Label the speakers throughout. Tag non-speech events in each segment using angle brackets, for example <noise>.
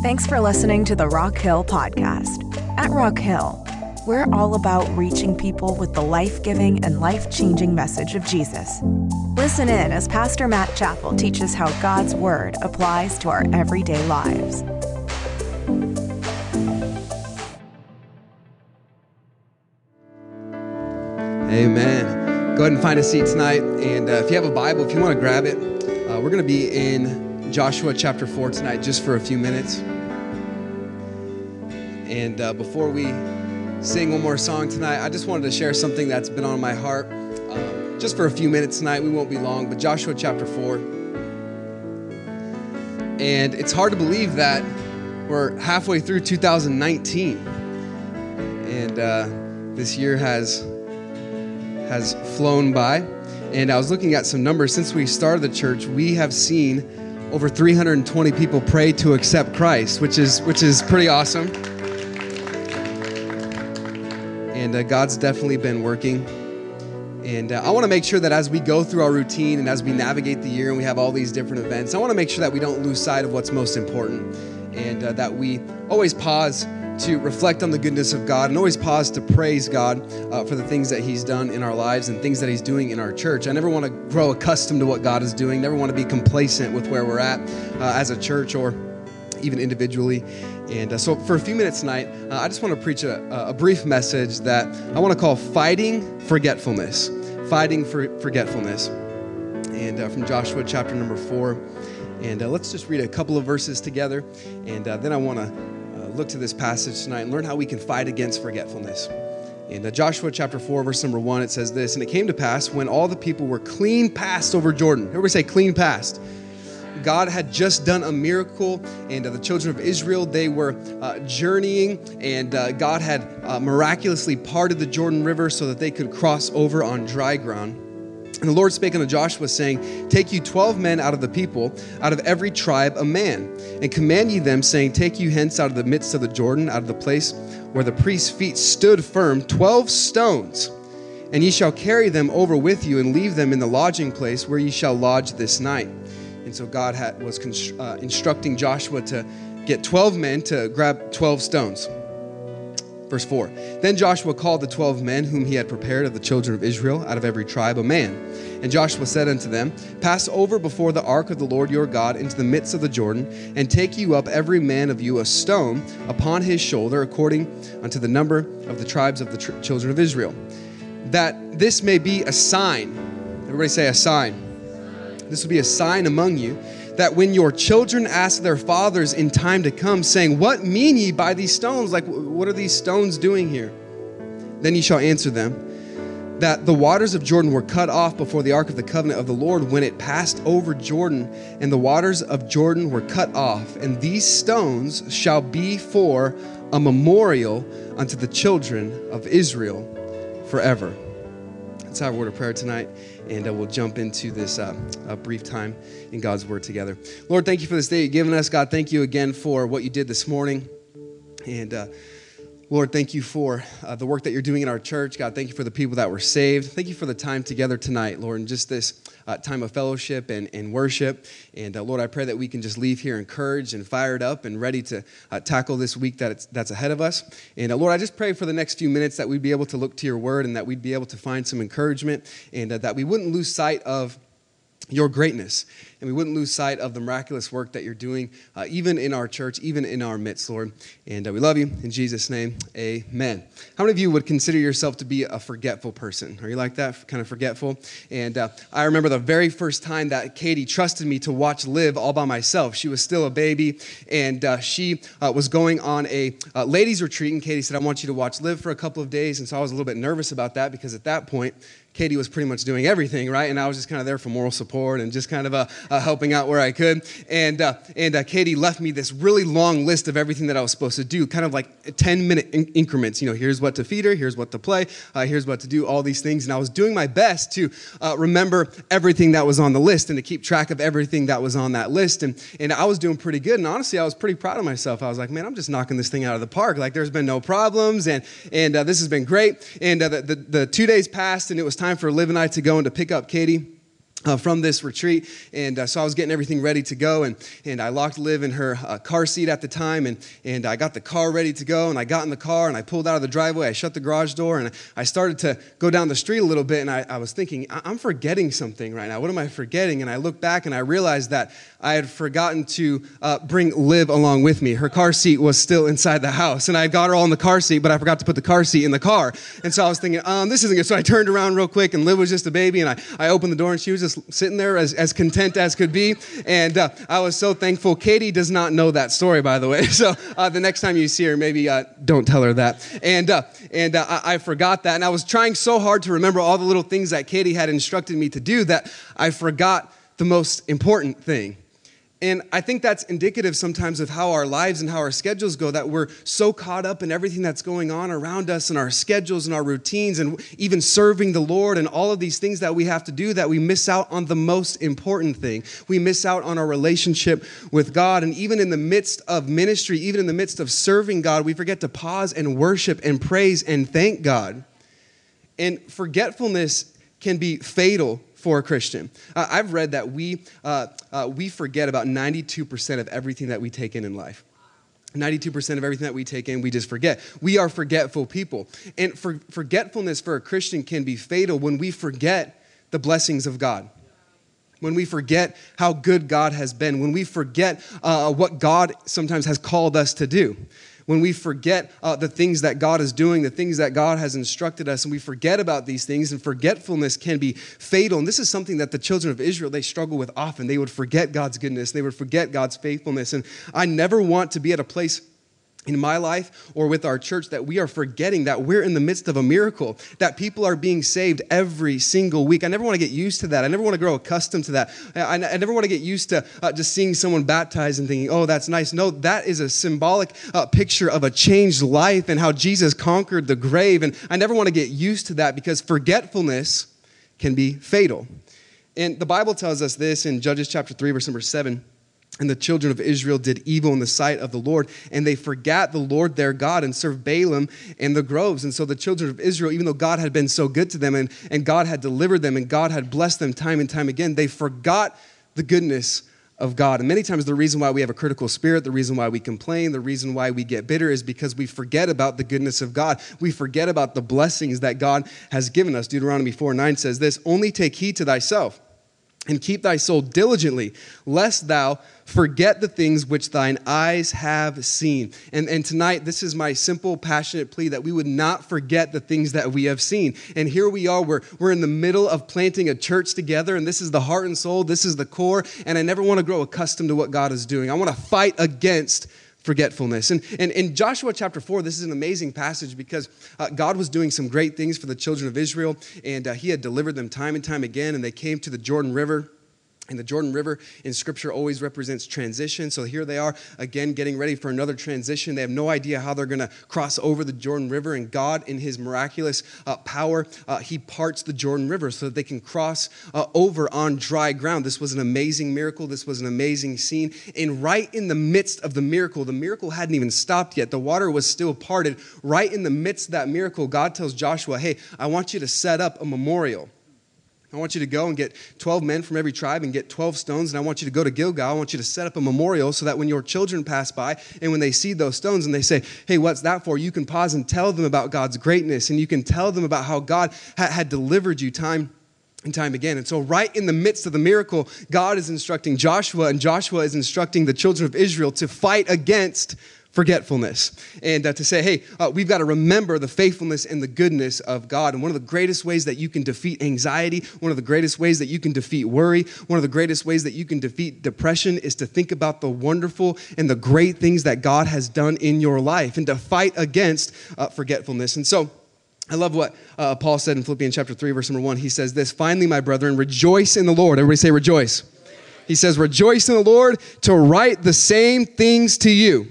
Speaker 1: Thanks for listening to the Rock Hill Podcast. At Rock Hill, we're all about reaching people with the life giving and life changing message of Jesus. Listen in as Pastor Matt Chappell teaches how God's Word applies to our everyday lives.
Speaker 2: Amen. Go ahead and find a seat tonight. And uh, if you have a Bible, if you want to grab it, uh, we're going to be in Joshua chapter 4 tonight just for a few minutes. And uh, before we sing one more song tonight, I just wanted to share something that's been on my heart um, just for a few minutes tonight. We won't be long, but Joshua chapter 4. And it's hard to believe that we're halfway through 2019. And uh, this year has has flown by. And I was looking at some numbers. Since we started the church, we have seen over 320 people pray to accept Christ, which is which is pretty awesome. And uh, God's definitely been working. And uh, I want to make sure that as we go through our routine and as we navigate the year and we have all these different events, I want to make sure that we don't lose sight of what's most important and uh, that we always pause to reflect on the goodness of God and always pause to praise God uh, for the things that He's done in our lives and things that He's doing in our church. I never want to grow accustomed to what God is doing, never want to be complacent with where we're at uh, as a church or even individually. And uh, so, for a few minutes tonight, uh, I just want to preach a, a brief message that I want to call Fighting Forgetfulness. Fighting for Forgetfulness. And uh, from Joshua chapter number four. And uh, let's just read a couple of verses together. And then I want to look to this passage tonight and learn how we can fight against forgetfulness. In uh, Joshua chapter 4, verse number 1, it says this And it came to pass when all the people were clean passed over Jordan. Everybody say, clean passed. God had just done a miracle, and uh, the children of Israel they were uh, journeying, and uh, God had uh, miraculously parted the Jordan River so that they could cross over on dry ground. And the Lord spake unto Joshua, saying, Take you twelve men out of the people, out of every tribe a man, and command ye them, saying, Take you hence out of the midst of the Jordan, out of the place where the priest's feet stood firm, twelve stones. And ye shall carry them over with you, and leave them in the lodging place where ye shall lodge this night. And so God had, was uh, instructing Joshua to get 12 men to grab 12 stones. Verse 4 Then Joshua called the twelve men whom he had prepared of the children of Israel out of every tribe a man. And Joshua said unto them, Pass over before the ark of the Lord your God into the midst of the Jordan, and take you up every man of you a stone upon his shoulder, according unto the number of the tribes of the tr- children of Israel, that this may be a sign. Everybody say a sign. This will be a sign among you that when your children ask their fathers in time to come, saying, What mean ye by these stones? Like, what are these stones doing here? Then ye shall answer them that the waters of Jordan were cut off before the ark of the covenant of the Lord when it passed over Jordan, and the waters of Jordan were cut off. And these stones shall be for a memorial unto the children of Israel forever. That's our word of prayer tonight, and uh, we'll jump into this uh, brief time in God's word together. Lord, thank you for this day you've given us. God, thank you again for what you did this morning. And uh, Lord, thank you for uh, the work that you're doing in our church. God, thank you for the people that were saved. Thank you for the time together tonight, Lord, and just this uh, time of fellowship and, and worship. And uh, Lord, I pray that we can just leave here encouraged and fired up and ready to uh, tackle this week that that's ahead of us. And uh, Lord, I just pray for the next few minutes that we'd be able to look to your word and that we'd be able to find some encouragement and uh, that we wouldn't lose sight of your greatness. And we wouldn't lose sight of the miraculous work that you're doing, uh, even in our church, even in our midst, Lord. And uh, we love you. In Jesus' name, amen. How many of you would consider yourself to be a forgetful person? Are you like that, kind of forgetful? And uh, I remember the very first time that Katie trusted me to watch Liv all by myself. She was still a baby, and uh, she uh, was going on a uh, ladies' retreat. And Katie said, I want you to watch Liv for a couple of days. And so I was a little bit nervous about that because at that point, Katie was pretty much doing everything, right? And I was just kind of there for moral support and just kind of uh, uh, helping out where I could. And, uh, and uh, Katie left me this really long list of everything that I was supposed to do, kind of like 10 minute in- increments. You know, here's what to feed her, here's what to play, uh, here's what to do, all these things. And I was doing my best to uh, remember everything that was on the list and to keep track of everything that was on that list. And, and I was doing pretty good. And honestly, I was pretty proud of myself. I was like, man, I'm just knocking this thing out of the park. Like, there's been no problems, and, and this has been great. And the, the, the two days passed, and it was time for Liv and I to go and to pick up Katie. uh, from this retreat. And uh, so I was getting everything ready to go. And, and I locked Liv in her uh, car seat at the time. And, and I got the car ready to go. And I got in the car and I pulled out of the driveway. I shut the garage door and I started to go down the street a little bit. And I, I was thinking, I'm forgetting something right now. What am I forgetting? And I looked back and I realized that I had forgotten to uh, bring Liv along with me. Her car seat was still inside the house. And I got her all in the car seat, but I forgot to put the car seat in the car. And so I was thinking, um, this isn't good. So I turned around real quick and Liv was just a baby. And I, I opened the door and she was just sitting there as, as content as could be. And uh, I was so thankful. Katie does not know that story, by the way. <laughs> So uh, the next time you see her, maybe uh, don't tell her that. And, uh, and uh, I, I forgot that. And I was trying so hard to remember all the little things that Katie had instructed me to do that I forgot the most important thing. And I think that's indicative sometimes of how our lives and how our schedules go, that we're so caught up in everything that's going on around us and our schedules and our routines and even serving the Lord and all of these things that we have to do that we miss out on the most important thing. We miss out on our relationship with God. And even in the midst of ministry, even in the midst of serving God, we forget to pause and worship and praise and thank God. And forgetfulness can be fatal for a Christian. Uh, I've read that we, uh, uh, we forget about 92% of everything that we take in in life. 92% of everything that we take in, we just forget. We are forgetful people. And for, forgetfulness for a Christian can be fatal when we forget the blessings of God. When we forget how good God has been, when we forget uh, what God sometimes has called us to do when we forget uh, the things that God is doing, the things that God has instructed us, and we forget about these things, and forgetfulness can be fatal. And this is something that the children of Israel, they struggle with often. They would forget God's goodness, they would forget God's faithfulness. And I never want to be at a place in my life or with our church that we are forgetting that we're in the midst of a miracle, that people are being saved every single week. I never want to get used to that. I never want to grow accustomed to that. I, I never want to get used to uh, just seeing someone baptized and thinking, oh, that's nice. No, that is a symbolic uh, picture of a changed life and how Jesus conquered the grave. And I never want to get used to that because forgetfulness can be fatal. And the Bible tells us this in Judges chapter 3, verse number 7. And the children of Israel did evil in the sight of the Lord, and they forgot the Lord their God and served Baalim and the groves. And so the children of Israel, even though God had been so good to them and, and God had delivered them and God had blessed them time and time again, they forgot the goodness of God. And many times the reason why we have a critical spirit, the reason why we complain, the reason why we get bitter is because we forget about the goodness of God. We forget about the blessings that God has given us. Deuteronomy 4 9 says this Only take heed to thyself and keep thy soul diligently, lest thou forget the things which thine eyes have seen. And, and tonight, this is my simple, passionate plea that we would not forget the things that we have seen. And here we are, we're, we're in the middle of planting a church together, and this is the heart and soul, this is the core, and I never want to grow accustomed to what God is doing. I want to fight against forgetfulness. And, and in Joshua chapter 4, this is an amazing passage because uh, God was doing some great things for the children of Israel, and uh, He had delivered them time and time again, and they came to the Jordan River. And the Jordan River in Scripture always represents transition. So here they are, again, getting ready for another transition. They have no idea how they're going to cross over the Jordan River. And God, in His miraculous uh, power, uh, He parts the Jordan River so that they can cross uh, over on dry ground. This was an amazing miracle. This was an amazing scene. And right in the midst of the miracle, the miracle hadn't even stopped yet. The water was still parted. Right in the midst of that miracle, God tells Joshua, Hey, I want you to set up a memorial. I want you to go and get 12 men from every tribe and get 12 stones, and I want you to go to Gilgal. I want you to set up a memorial so that when your children pass by and when they see those stones and they say, Hey, what's that for? You can pause and tell them about God's greatness, and you can tell them about how God ha- had delivered you time and time again. And so, right in the midst of the miracle, God is instructing Joshua, and Joshua is instructing the children of Israel to fight against forgetfulness and uh, to say, hey, uh, we've got to remember the faithfulness and the goodness of God. And one of the greatest ways that you can defeat anxiety, one of the greatest ways that you can defeat worry, one of the greatest ways that you can defeat depression is to think about the wonderful and the great things that God has done in your life and to fight against uh, forgetfulness. And so, I love what uh, Paul said in Philippians chapter 3, verse number 1. He says this Finally, my brethren, rejoice in the Lord. Everybody say rejoice. He says, Rejoice in the Lord to write the same things to you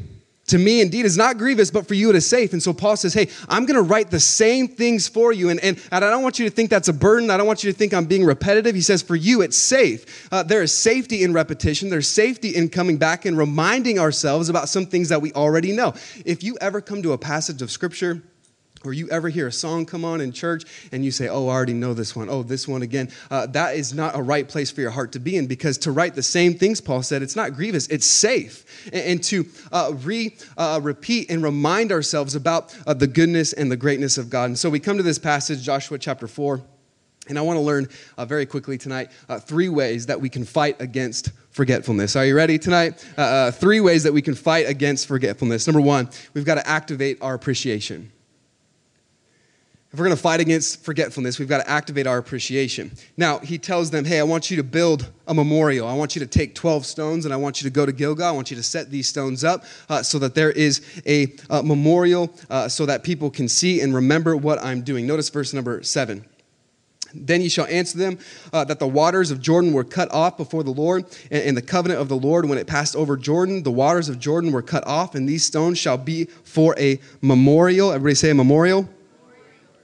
Speaker 2: to me indeed is not grievous, but for you it is safe. And so Paul says, Hey, I'm going to write the same things for you. And, and, and, I don't want you to think that's a burden. I don't want you to think I'm being repetitive. He says, For you it's safe. Uh, there is safety in repetition, there's safety in coming back and reminding ourselves about some things that we already know. If you ever come to a passage of scripture, or you ever hear a song come on in church and you say, Oh, I already know this one. Oh, this one again. Uh, that is not a right place for your heart to be in because to write the same things Paul said, it's not grievous, it's safe. And, and to uh, re, uh, repeat and remind ourselves about uh, the goodness and the greatness of God. And so we come to this passage, Joshua chapter 4. And I want to learn uh, very quickly tonight uh, three ways that we can fight against forgetfulness. Are you ready tonight? Uh, three ways that we can fight against forgetfulness. Number one, we've got to activate our appreciation. If we're going to fight against forgetfulness, we've got to activate our appreciation. Now, he tells them, Hey, I want you to build a memorial. I want you to take 12 stones and I want you to go to Gilgal. I want you to set these stones up uh, so that there is a uh, memorial uh, so that people can see and remember what I'm doing. Notice verse number seven. Then ye shall answer them uh, that the waters of Jordan were cut off before the Lord, and, and the covenant of the Lord, when it passed over Jordan, the waters of Jordan were cut off, and these stones shall be for a memorial. Everybody say a memorial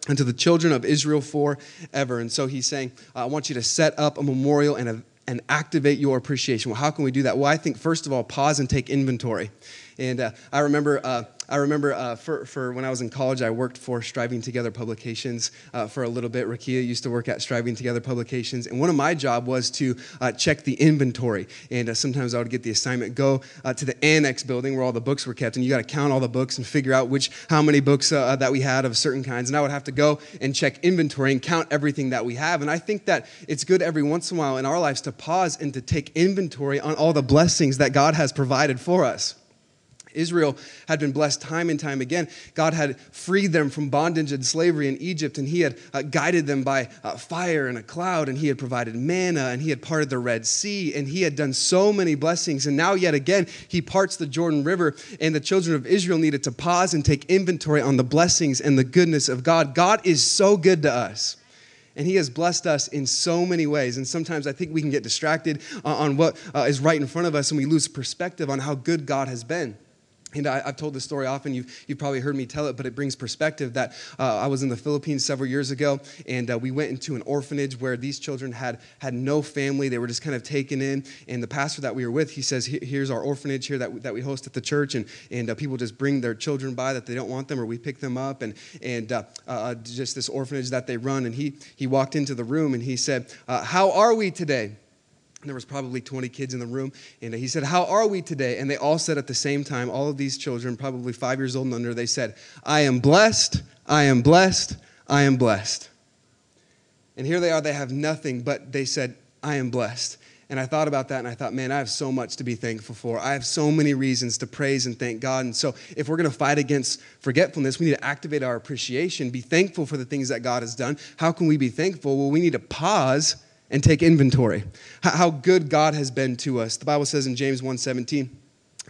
Speaker 2: and to the children of Israel forever. And so he's saying, I want you to set up a memorial and, a, and activate your appreciation. Well, how can we do that? Well, I think, first of all, pause and take inventory. And uh, I remember uh, I remember uh, for, for when I was in college, I worked for Striving Together Publications uh, for a little bit. Rakia used to work at Striving Together Publications, and one of my job was to uh, check the inventory. And uh, sometimes I would get the assignment, go uh, to the annex building where all the books were kept, and you got to count all the books and figure out which how many books uh, that we had of certain kinds. And I would have to go and check inventory and count everything that we have. And I think that it's good every once in a while in our lives to pause and to take inventory on all the blessings that God has provided for us. Israel had been blessed time and time again. God had freed them from bondage and slavery in Egypt, and He had uh, guided them by uh, fire and a cloud, and He had provided manna, and He had parted the Red Sea, and He had done so many blessings. And now, yet again, He parts the Jordan River, and the children of Israel needed to pause and take inventory on the blessings and the goodness of God. God is so good to us. And he has blessed us in so many ways. And sometimes I think we can get distracted on what uh, right in front of us and we lose perspective on how good God has been. And I, have told this story often. You've, you've probably heard me tell it, but it brings perspective that uh, I was in the Philippines several years ago, and uh, we went into an orphanage where these children had, had no family. They were just kind of taken in. And the pastor that we were with, he says, Here's our orphanage here that that we host at the church. And, and uh, people just bring their children by that they don't want them, or we pick them up. And, and uh, uh, just this orphanage that they run. And he, he walked into the room and he said, uh, How are we today? There was probably 20 kids in the room and he said how are we today? And they all said at the same time all of these children probably five years old and under they said i am blessed i am blessed i am blessed. And here they are they have nothing but they said i am blessed. And i thought about that and i thought man i have so much to be thankful for. I have so many reasons to praise and thank god. And so if we're going to fight against forgetfulness we need to activate our appreciation be thankful for the things that god has done. How can we be thankful? Well we need to pause and take inventory. How good God has been to us. The Bible says in James 1:17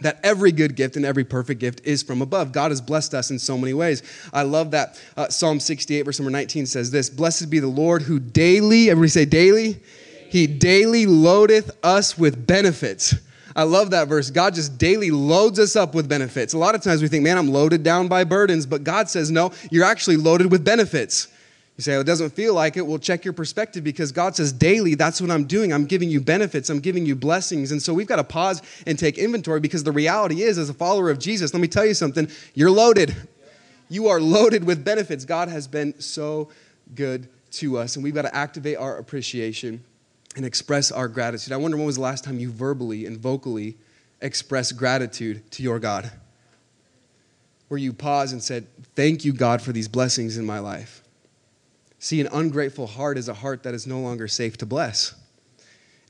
Speaker 2: that every good gift and every perfect gift is from above. God has blessed us in so many ways. I love that uh, Psalm 68, verse number 19 says this Blessed be the Lord who daily, everybody say daily, he daily loadeth us with benefits. I love that verse. God just daily loads us up with benefits. A lot of times we think, man, I'm loaded down by burdens, but God says, no, you're actually loaded with benefits. You say, oh, it doesn't feel like it. Well, check your perspective because God says daily, that's what I'm doing. I'm giving you benefits, I'm giving you blessings. And so we've got to pause and take inventory because the reality is, as a follower of Jesus, let me tell you something you're loaded. You are loaded with benefits. God has been so good to us, and we've got to activate our appreciation and express our gratitude. I wonder when was the last time you verbally and vocally expressed gratitude to your God? Where you paused and said, Thank you, God, for these blessings in my life. See, an ungrateful heart is a heart that is no longer safe to bless.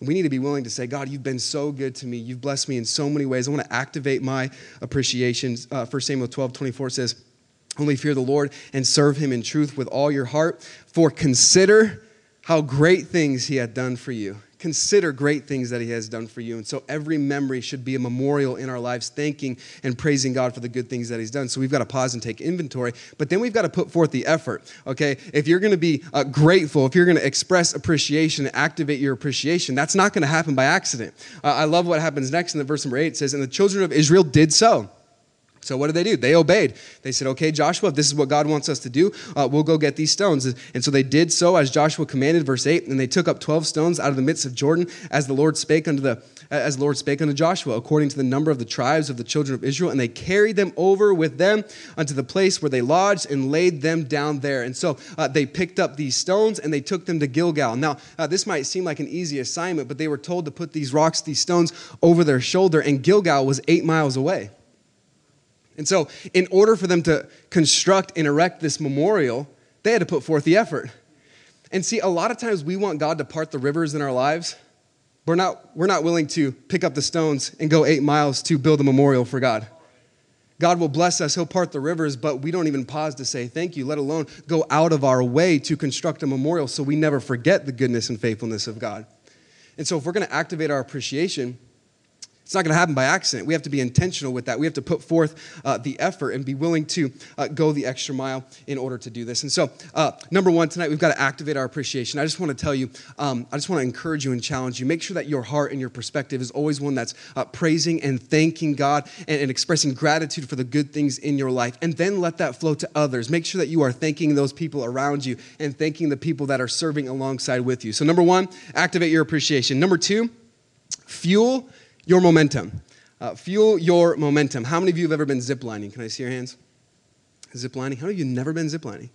Speaker 2: And we need to be willing to say, God, you've been so good to me. You've blessed me in so many ways. I want to activate my appreciation. Uh, 1 Samuel 12 24 says, Only fear the Lord and serve him in truth with all your heart, for consider how great things he had done for you consider great things that He has done for you. And so every memory should be a memorial in our lives, thanking and praising God for the good things that He's done. So we've got to pause and take inventory, but then we've got to put forth the effort, okay? If you're going to be uh, grateful, if you're going to express appreciation, activate your appreciation, that's not going to happen by accident. Uh, I love what happens next in the verse number eight. It says, And the children of Israel did so. So what did they do? They obeyed. They said, "Okay, Joshua, if this is what God wants us to do, uh, we'll go get these stones." And so they did so as Joshua commanded, verse eight. And they took up twelve stones out of the midst of Jordan, as the Lord spake unto the as the Lord spake unto Joshua, according to the number of the tribes of the children of Israel. And they carried them over with them unto the place where they lodged and laid them down there. And so uh, they picked up these stones and they took them to Gilgal. Now uh, this might seem like an easy assignment, but they were told to put these rocks, these stones, over their shoulder, and Gilgal was eight miles away. And so, in order for them to construct and erect this memorial, they had to put forth the effort. And see, a lot of times we want God to part the rivers in our lives. We're not, we're not willing to pick up the stones and go eight miles to build a memorial for God. God will bless us, He'll part the rivers, but we don't even pause to say thank you, let alone go out of our way to construct a memorial so we never forget the goodness and faithfulness of God. And so, if we're going to activate our appreciation, it's not going to happen by accident. We have to be intentional with that. We have to put forth uh, the effort and be willing to uh, go the extra mile in order to do this. And so, uh, number one, tonight we've got to activate our appreciation. I just want to tell you, um, I just want to encourage you and challenge you. Make sure that your heart and your perspective is always one that's uh, praising and thanking God and, and expressing gratitude for the good things in your life. And then let that flow to others. Make sure that you are thanking those people around you and thanking the people that are serving alongside with you. So, number one, activate your appreciation. Number two, fuel your momentum. Uh, fuel your momentum. How many of you have ever been ziplining? Can I see your hands? Ziplining. How many of you never been ziplining?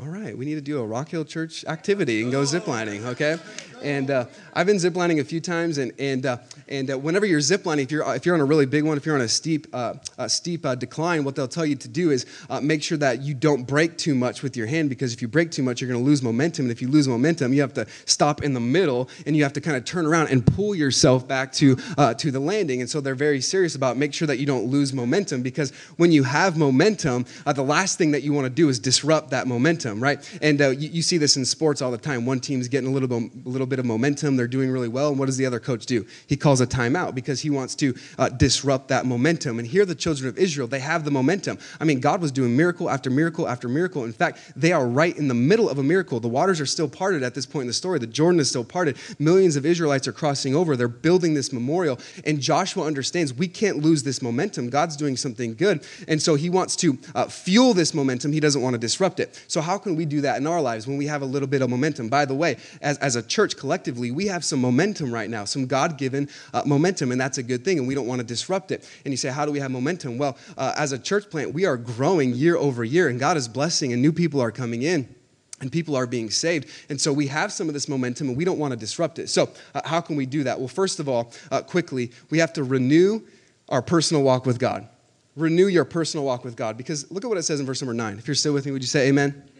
Speaker 2: All right, we need to do a Rock Hill Church activity and go ziplining, okay? And uh, I've been ziplining a few times, and and uh, and uh, whenever you're ziplining, if you're if you're on a really big one, if you're on a steep uh, a steep uh, decline, what they'll tell you to do is uh, make sure that you don't brake too much with your hand, because if you brake too much, you're going to lose momentum, and if you lose momentum, you have to stop in the middle, and you have to kind of turn around and pull yourself back to to the landing. And so they're very serious about make sure that you don't lose momentum, because when you have momentum, the last thing that you want to do is disrupt that momentum, right? And you, you, see this in sports all the time. One team's getting a little bit, a little bit of momentum. They're doing really well. And what does the other coach do? He calls a timeout because he wants to uh, disrupt that momentum. And here, the children of Israel, they have the momentum. I mean, God was doing miracle after miracle after miracle. In fact, they are right in the middle of a miracle. The waters are still parted at this point in the story. The Jordan is still parted. Millions of Israelites are crossing over. They're building this memorial. And Joshua understands we can't lose this momentum. God's doing something good. And so he wants to uh, fuel this momentum. He doesn't want to disrupt it. So, how can we do that in our lives when we have a little bit of momentum? By the way, as, as a church collectively, we have some momentum right now, some God given uh, momentum, and that's a good thing, and we don't want to disrupt it. And you say, How do we have momentum? Well, uh, as a church plant, we are growing year over year, and God is blessing, and new people are coming in and people are being saved. And so we have some of this momentum and we don't want to disrupt it. So, uh, how can we do that? Well, first of all, uh, quickly, we have to renew our personal walk with God. Renew your personal walk with God because look at what it says in verse number nine. If you're still with me, would you say amen?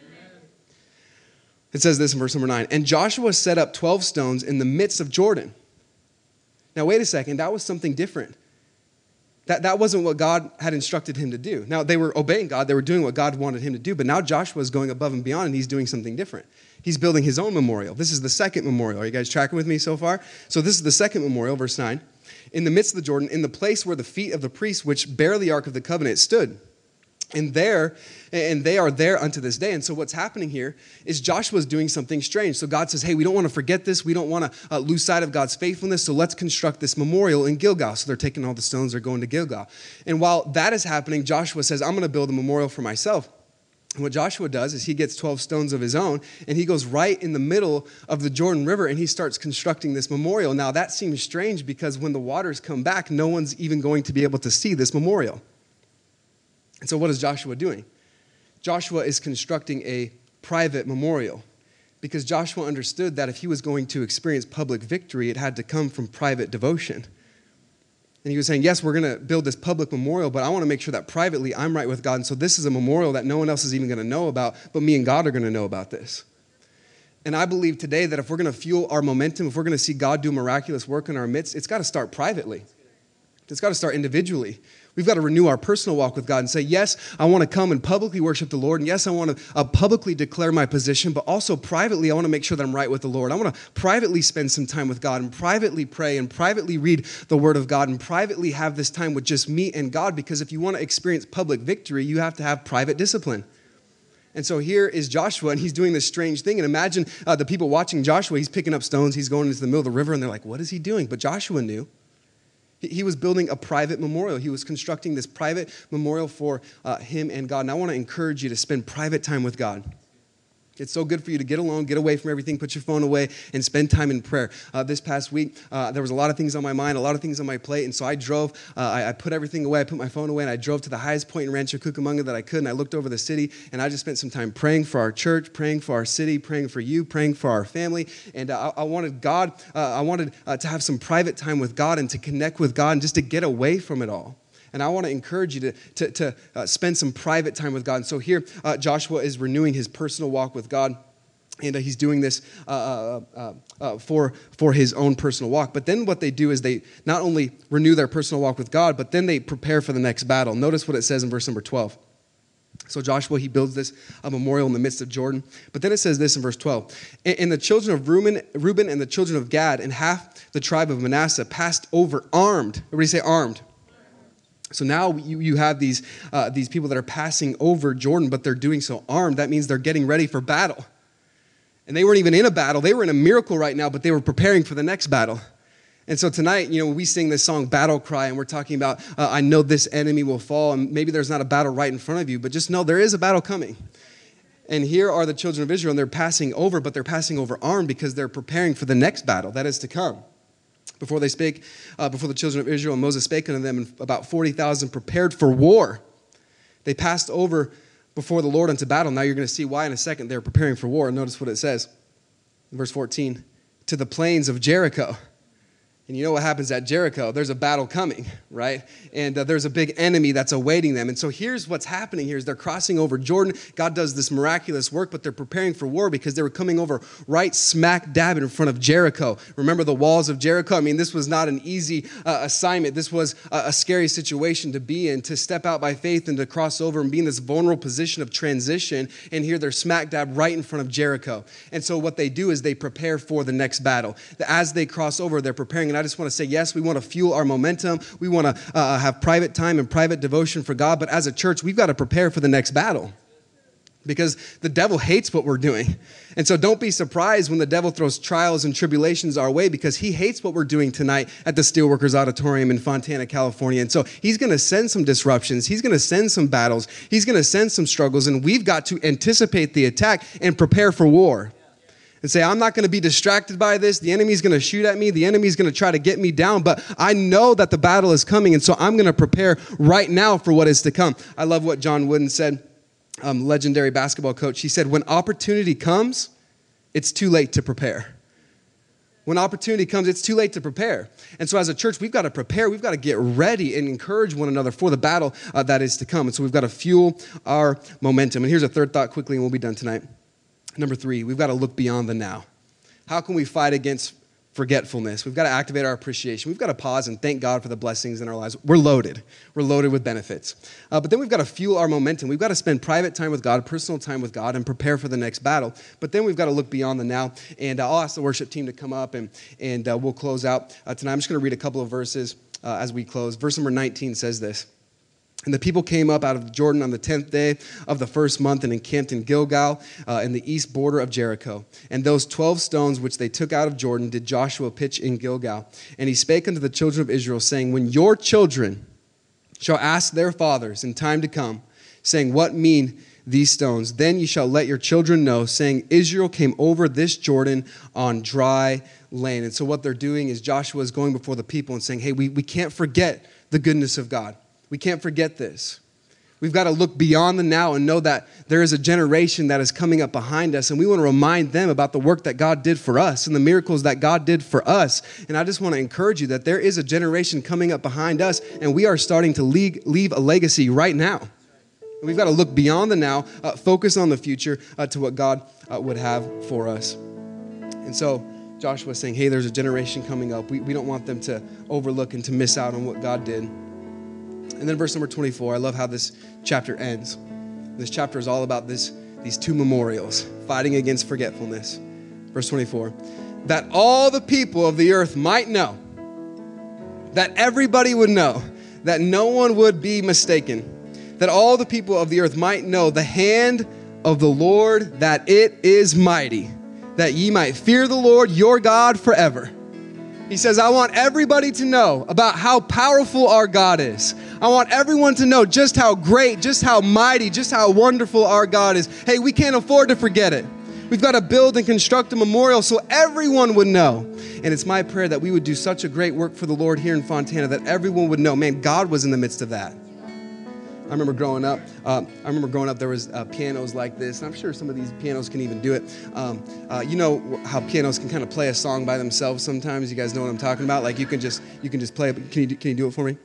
Speaker 2: It says this in verse number nine. And Joshua set up 12 stones in the midst of Jordan. Now, wait a second, that was something different. That, that wasn't what God had instructed him to do. Now, they were obeying God, they were doing what God wanted him to do, but now Joshua is going above and beyond and he's doing something different. He's building his own memorial. This is the second memorial. Are you guys tracking with me so far? So, this is the second memorial, verse 9. In the midst of the Jordan, in the place where the feet of the priests which bear the ark of the covenant stood. And there, and they are there unto this day. And so what's happening here is Joshua's doing something strange. So God says, hey, we don't want to forget this. We don't want to uh, lose sight of God's faithfulness. So let's construct this memorial in Gilgal. So they're taking all the stones, they're going to Gilgal. And while that is happening, Joshua says, I'm going to build a memorial for myself. And what Joshua does is he gets 12 stones of his own and he goes right in the middle of the Jordan River and he starts constructing this memorial. Now, that seems strange because when the waters come back, no one's even going to be able to see this memorial. And so, what is Joshua doing? Joshua is constructing a private memorial because Joshua understood that if he was going to experience public victory, it had to come from private devotion. And he was saying, Yes, we're going to build this public memorial, but I want to make sure that privately I'm right with God. And so, this is a memorial that no one else is even going to know about, but me and God are going to know about this. And I believe today that if we're going to fuel our momentum, if we're going to see God do miraculous work in our midst, it's got to start privately. It's got to start individually. We've got to renew our personal walk with God and say, yes, I want to come and publicly worship the Lord. And yes, I want to uh, publicly declare my position, but also privately, I want to make sure that I'm right with the Lord. I want to privately spend some time with God and privately pray and privately read the Word of God and privately have this time with just me and God because if you want to experience public victory, you have to have private discipline. And so here is Joshua, and he's doing this strange thing. And imagine uh, the people watching Joshua. He's picking up stones, he's going into the middle of the river, and they're like, What is he doing? But Joshua knew He was building a private memorial. He was constructing this private memorial for uh, him and God. And I want to encourage you to spend private time with God. It's so good for you to get alone, get away from everything, put your phone away, and spend time in prayer. Uh, this past week, uh, there was a lot of things on my mind, a lot of things on my plate, and so I drove. Uh, I, I, put everything away. I put my phone away, and I drove to the highest point in Rancho Cucamonga that I could, and I looked over the city, and I just spent some time praying for our church, praying for our city, praying for you, praying for our family, and uh, I, I, wanted God. Uh, I wanted uh, to have some private time with God and to connect with God, and just to get away from it all. And I want to encourage you to, to, to uh, spend some private time with God. And so here, uh, Joshua is renewing his personal walk with God and uh, he's doing this uh, uh, uh, for, for his own personal walk. But then what they do is they not only renew their personal walk with God, but then they prepare for the next battle. Notice what it says in verse number 12. So Joshua, he builds this a memorial in the midst of Jordan. But then it says this in verse 12. And the children of Reuben, Reuben and the children of Gad and half the tribe of Manasseh passed over armed. Everybody say armed. So now you, you have these, uh, these people that are passing over Jordan, but they're doing so armed. That means they're getting ready for battle. And they weren't even in a battle. They were in a miracle right now, but they were preparing for the next battle. And so tonight, you know, we sing this song, Battle Cry, and we're talking about, uh, I know this enemy will fall. And maybe there's not a battle right in front of you, but just know there is a battle coming. And here are the children of Israel, and they're passing over, but they're passing over armed because they're preparing for the next battle that is to come. Before they spake, uh, before the children of Israel, and Moses spake unto them, and about 40,000 prepared for war. They passed over before the Lord unto battle. Now you're going to see why in a second. They're preparing for war. Notice what it says verse 14 to the plains of Jericho. And you know what happens at Jericho? There's a battle coming, right? And uh, there's a big enemy that's awaiting them. And so here's what's happening here is they're crossing over Jordan. God does this miraculous work, but they're preparing for war because they were coming over right smack dab in front of Jericho. Remember the walls of Jericho? I mean, this was not an easy uh, assignment. This was a, a scary situation to be in, to step out by faith and to cross over and be in this vulnerable position of transition. And here they're smack dab right in front of Jericho. And so what they do is they prepare for the next battle. As they cross over, they're preparing and I just want to say, yes, we want to fuel our momentum. We want to uh, have private time and private devotion for God. But as a church, we've got to prepare for the next battle because the devil hates what we're doing. And so don't be surprised when the devil throws trials and tribulations our way because he hates what we're doing tonight at the Steelworkers Auditorium in Fontana, California. And so he's going to send some disruptions. He's going to send some battles. He's going to send some struggles. And we've got to anticipate the attack and prepare for war and say, I'm not going to be distracted by this. The enemy's going to shoot at me. The enemy's going to try to get me down, but I know that the battle is coming. And so I'm going to prepare right now for what is to come. I love what John Wooden said, um, legendary basketball coach. He said, When opportunity comes, it's too late to prepare. When opportunity comes, it's too late to prepare. And so, as a church, we've got to prepare. We've got to get ready and encourage one another for the battle uh, that is to come. And so, we've got to fuel our momentum. And here's a third thought quickly, and we'll be done tonight. Number three, we've got to look beyond the now. How can we fight against forgetfulness? We've got to activate our appreciation. We've got to pause and thank God for the blessings in our lives. We're loaded. We're loaded with benefits. Uh, but then we've got to fuel our momentum. We've got to spend private time with God, personal time with God, and prepare for the next battle. But then we've got to look beyond the now. And uh, I'll ask the worship team to come up and, and uh, we'll close out uh, tonight. I'm just going to read a couple of verses uh, as we close. Verse number 19 says this. And the people came up out of Jordan on the tenth day of the first month and encamped in Gilgal uh, in the east border of Jericho. And those twelve stones which they took out of Jordan did Joshua pitch in Gilgal. And he spake unto the children of Israel, saying, When your children shall ask their fathers in time to come, saying, What mean these stones? Then ye shall let your children know, saying, Israel came over this Jordan on dry land. And so what they're doing is Joshua is going before the people and saying, Hey, we, we can't forget the goodness of God. We can't forget this. We've got to look beyond the now and know that there is a generation that is coming up behind us, and we want to remind them about the work that God did for us and the miracles that God did for us. And I just want to encourage you that there is a generation coming up behind us, and we are starting to leave, leave a legacy right now. We've got to look beyond the now, uh, focus on the future uh, to what God uh, would have for us. And so, Joshua saying, hey, there's a generation coming up. We, we don't want them to overlook and to miss out on what God did. And then verse number 24, I love how this chapter ends. This chapter is all about this, these two memorials, fighting against forgetfulness. Verse 24, that all the people of the earth might know, that everybody would know, that no one would be mistaken, that all the people of the earth might know the hand of the Lord, that it is mighty, that ye might fear the Lord your God forever He says, I want everybody to know about how powerful our God is. I want everyone to know just how great, just how mighty, just how wonderful our God is. Hey, we can't afford to forget it. We've got to build and construct a memorial so everyone would know. And it's my prayer that we would do such a great work for the Lord here in Fontana that everyone would know, man, God was in the midst of that. I remember growing up. Uh, I remember growing up. There was uh, pianos like this, and I'm sure some of these pianos can even do it. Um, uh, you know how pianos can kind of play a song by themselves. Sometimes you guys know what I'm talking about. Like you can just you can just play. Can you can you do it for me?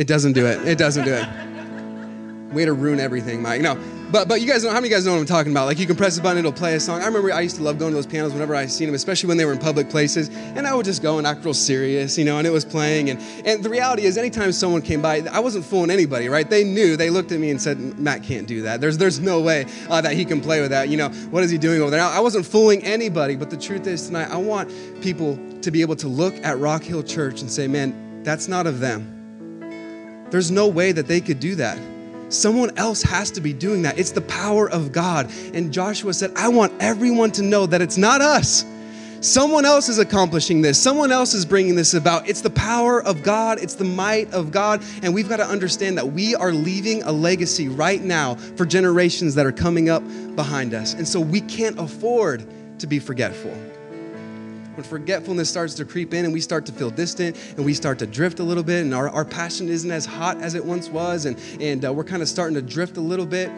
Speaker 2: It doesn't do it. It doesn't do it. Way to ruin everything, Mike. No, but but you guys know how many of you guys know what I'm talking about? Like you can press a button, it'll play a song. I remember I used to love going to those pianos whenever I seen them, especially when they were in public places, and I would just go and act real serious, you know, and it was playing. And and the reality is, anytime someone came by, I wasn't fooling anybody, right? They knew. They looked at me and said, Matt can't do that. There's there's no way uh, that he can play with that. You know, what is he doing over there? I wasn't fooling anybody, but the truth is tonight, I want people to be able to look at Rock Hill Church and say, man, that's not of them. There's no way that they could do that. Someone else has to be doing that. It's the power of God. And Joshua said, I want everyone to know that it's not us. Someone else is accomplishing this. Someone else is bringing this about. It's the power of God, it's the might of God. And we've got to understand that we are leaving a legacy right now for generations that are coming up behind us. And so we can't afford to be forgetful when forgetfulness starts to creep in and we start to feel distant and we start to drift a little bit and our, our passion isn't as hot as it once was and, and uh, we're kind of starting to drift a little bit,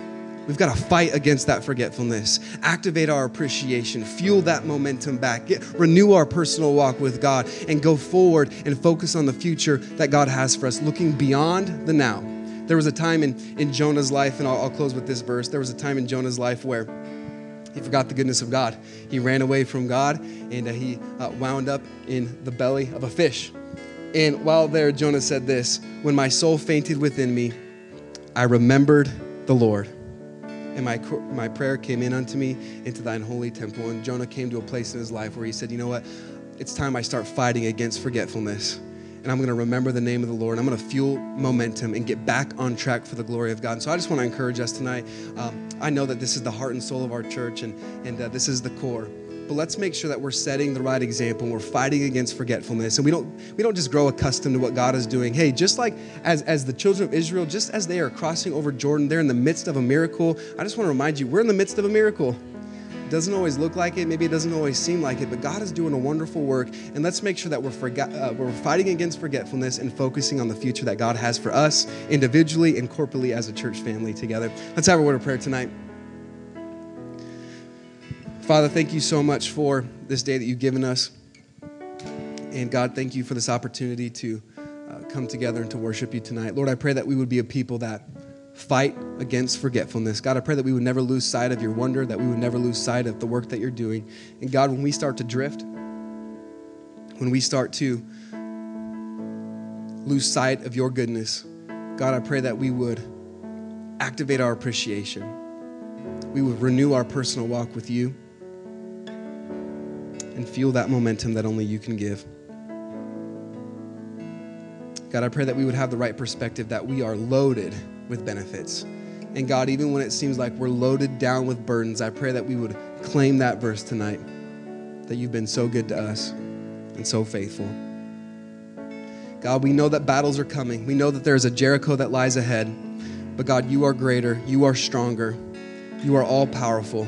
Speaker 2: we've got to fight against that forgetfulness, activate our appreciation, fuel that momentum back, get, renew our personal walk with God, and go forward and focus on the future that God has for us, looking beyond the now. There was a time in, in Jonah's life, and I'll, I'll close with this verse. There was a time in Jonah's life where he forgot the goodness of God. He ran away from God and uh, he uh, wound up in the belly of a fish. And while there, Jonah said this When my soul fainted within me, I remembered the Lord. And my, my prayer came in unto me into thine holy temple. And Jonah came to a place in his life where he said, You know what? It's time I start fighting against forgetfulness and I'm going to remember the name of the Lord. I'm going to fuel momentum and get back on track for the glory of God. And so I just want to encourage us tonight. Um, I know that this is the heart and soul of our church, and, and uh, this is the core. But let's make sure that we're setting the right example and we're fighting against forgetfulness. And we don't we don't just grow accustomed to what God is doing. Hey, just like as, as the children of Israel, just as they are crossing over Jordan, they're in the midst of a miracle. I just want to remind you, we're in the midst of a miracle doesn't always look like it, maybe it doesn't always seem like it, but God is doing a wonderful work. And let's make sure that we're, forget, uh, we're fighting against forgetfulness and focusing on the future that God has for us individually and corporately as a church family together. Let's have a word of prayer tonight. Father, thank you so much for this day that you've given us. And God, thank you for this opportunity to uh, come together and to worship you tonight. Lord, I pray that we would be a people that fight against forgetfulness. God, I pray that we would never lose sight of your wonder, that we would never lose sight of the work that you're doing. And God, when we start to drift, when we start to lose sight of your goodness, God, I pray that we would activate our appreciation. We would renew our personal walk with you and feel that momentum that only you can give. God, I pray that we would have the right perspective that we are loaded with benefits. And God, even when it seems like we're loaded down with burdens, I pray that we would claim that verse tonight that you've been so good to us and so faithful. God, we know that battles are coming. We know that there's a Jericho that lies ahead. But God, you are greater, you are stronger, you are all powerful.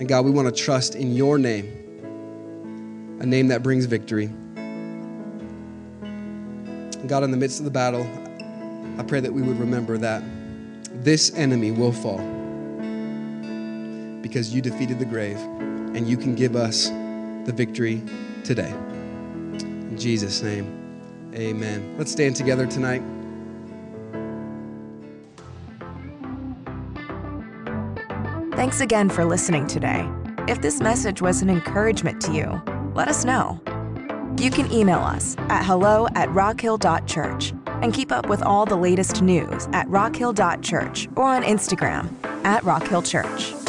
Speaker 2: And God, we want to trust in your name, a name that brings victory. God, in the midst of the battle, I pray that we would remember that this enemy will fall because you defeated the grave and you can give us the victory today. In Jesus' name, amen. Let's stand together tonight.
Speaker 1: Thanks again for listening today. If this message was an encouragement to you, let us know. You can email us at hello at rockhill.church and keep up with all the latest news at rockhill.church or on Instagram at rockhillchurch.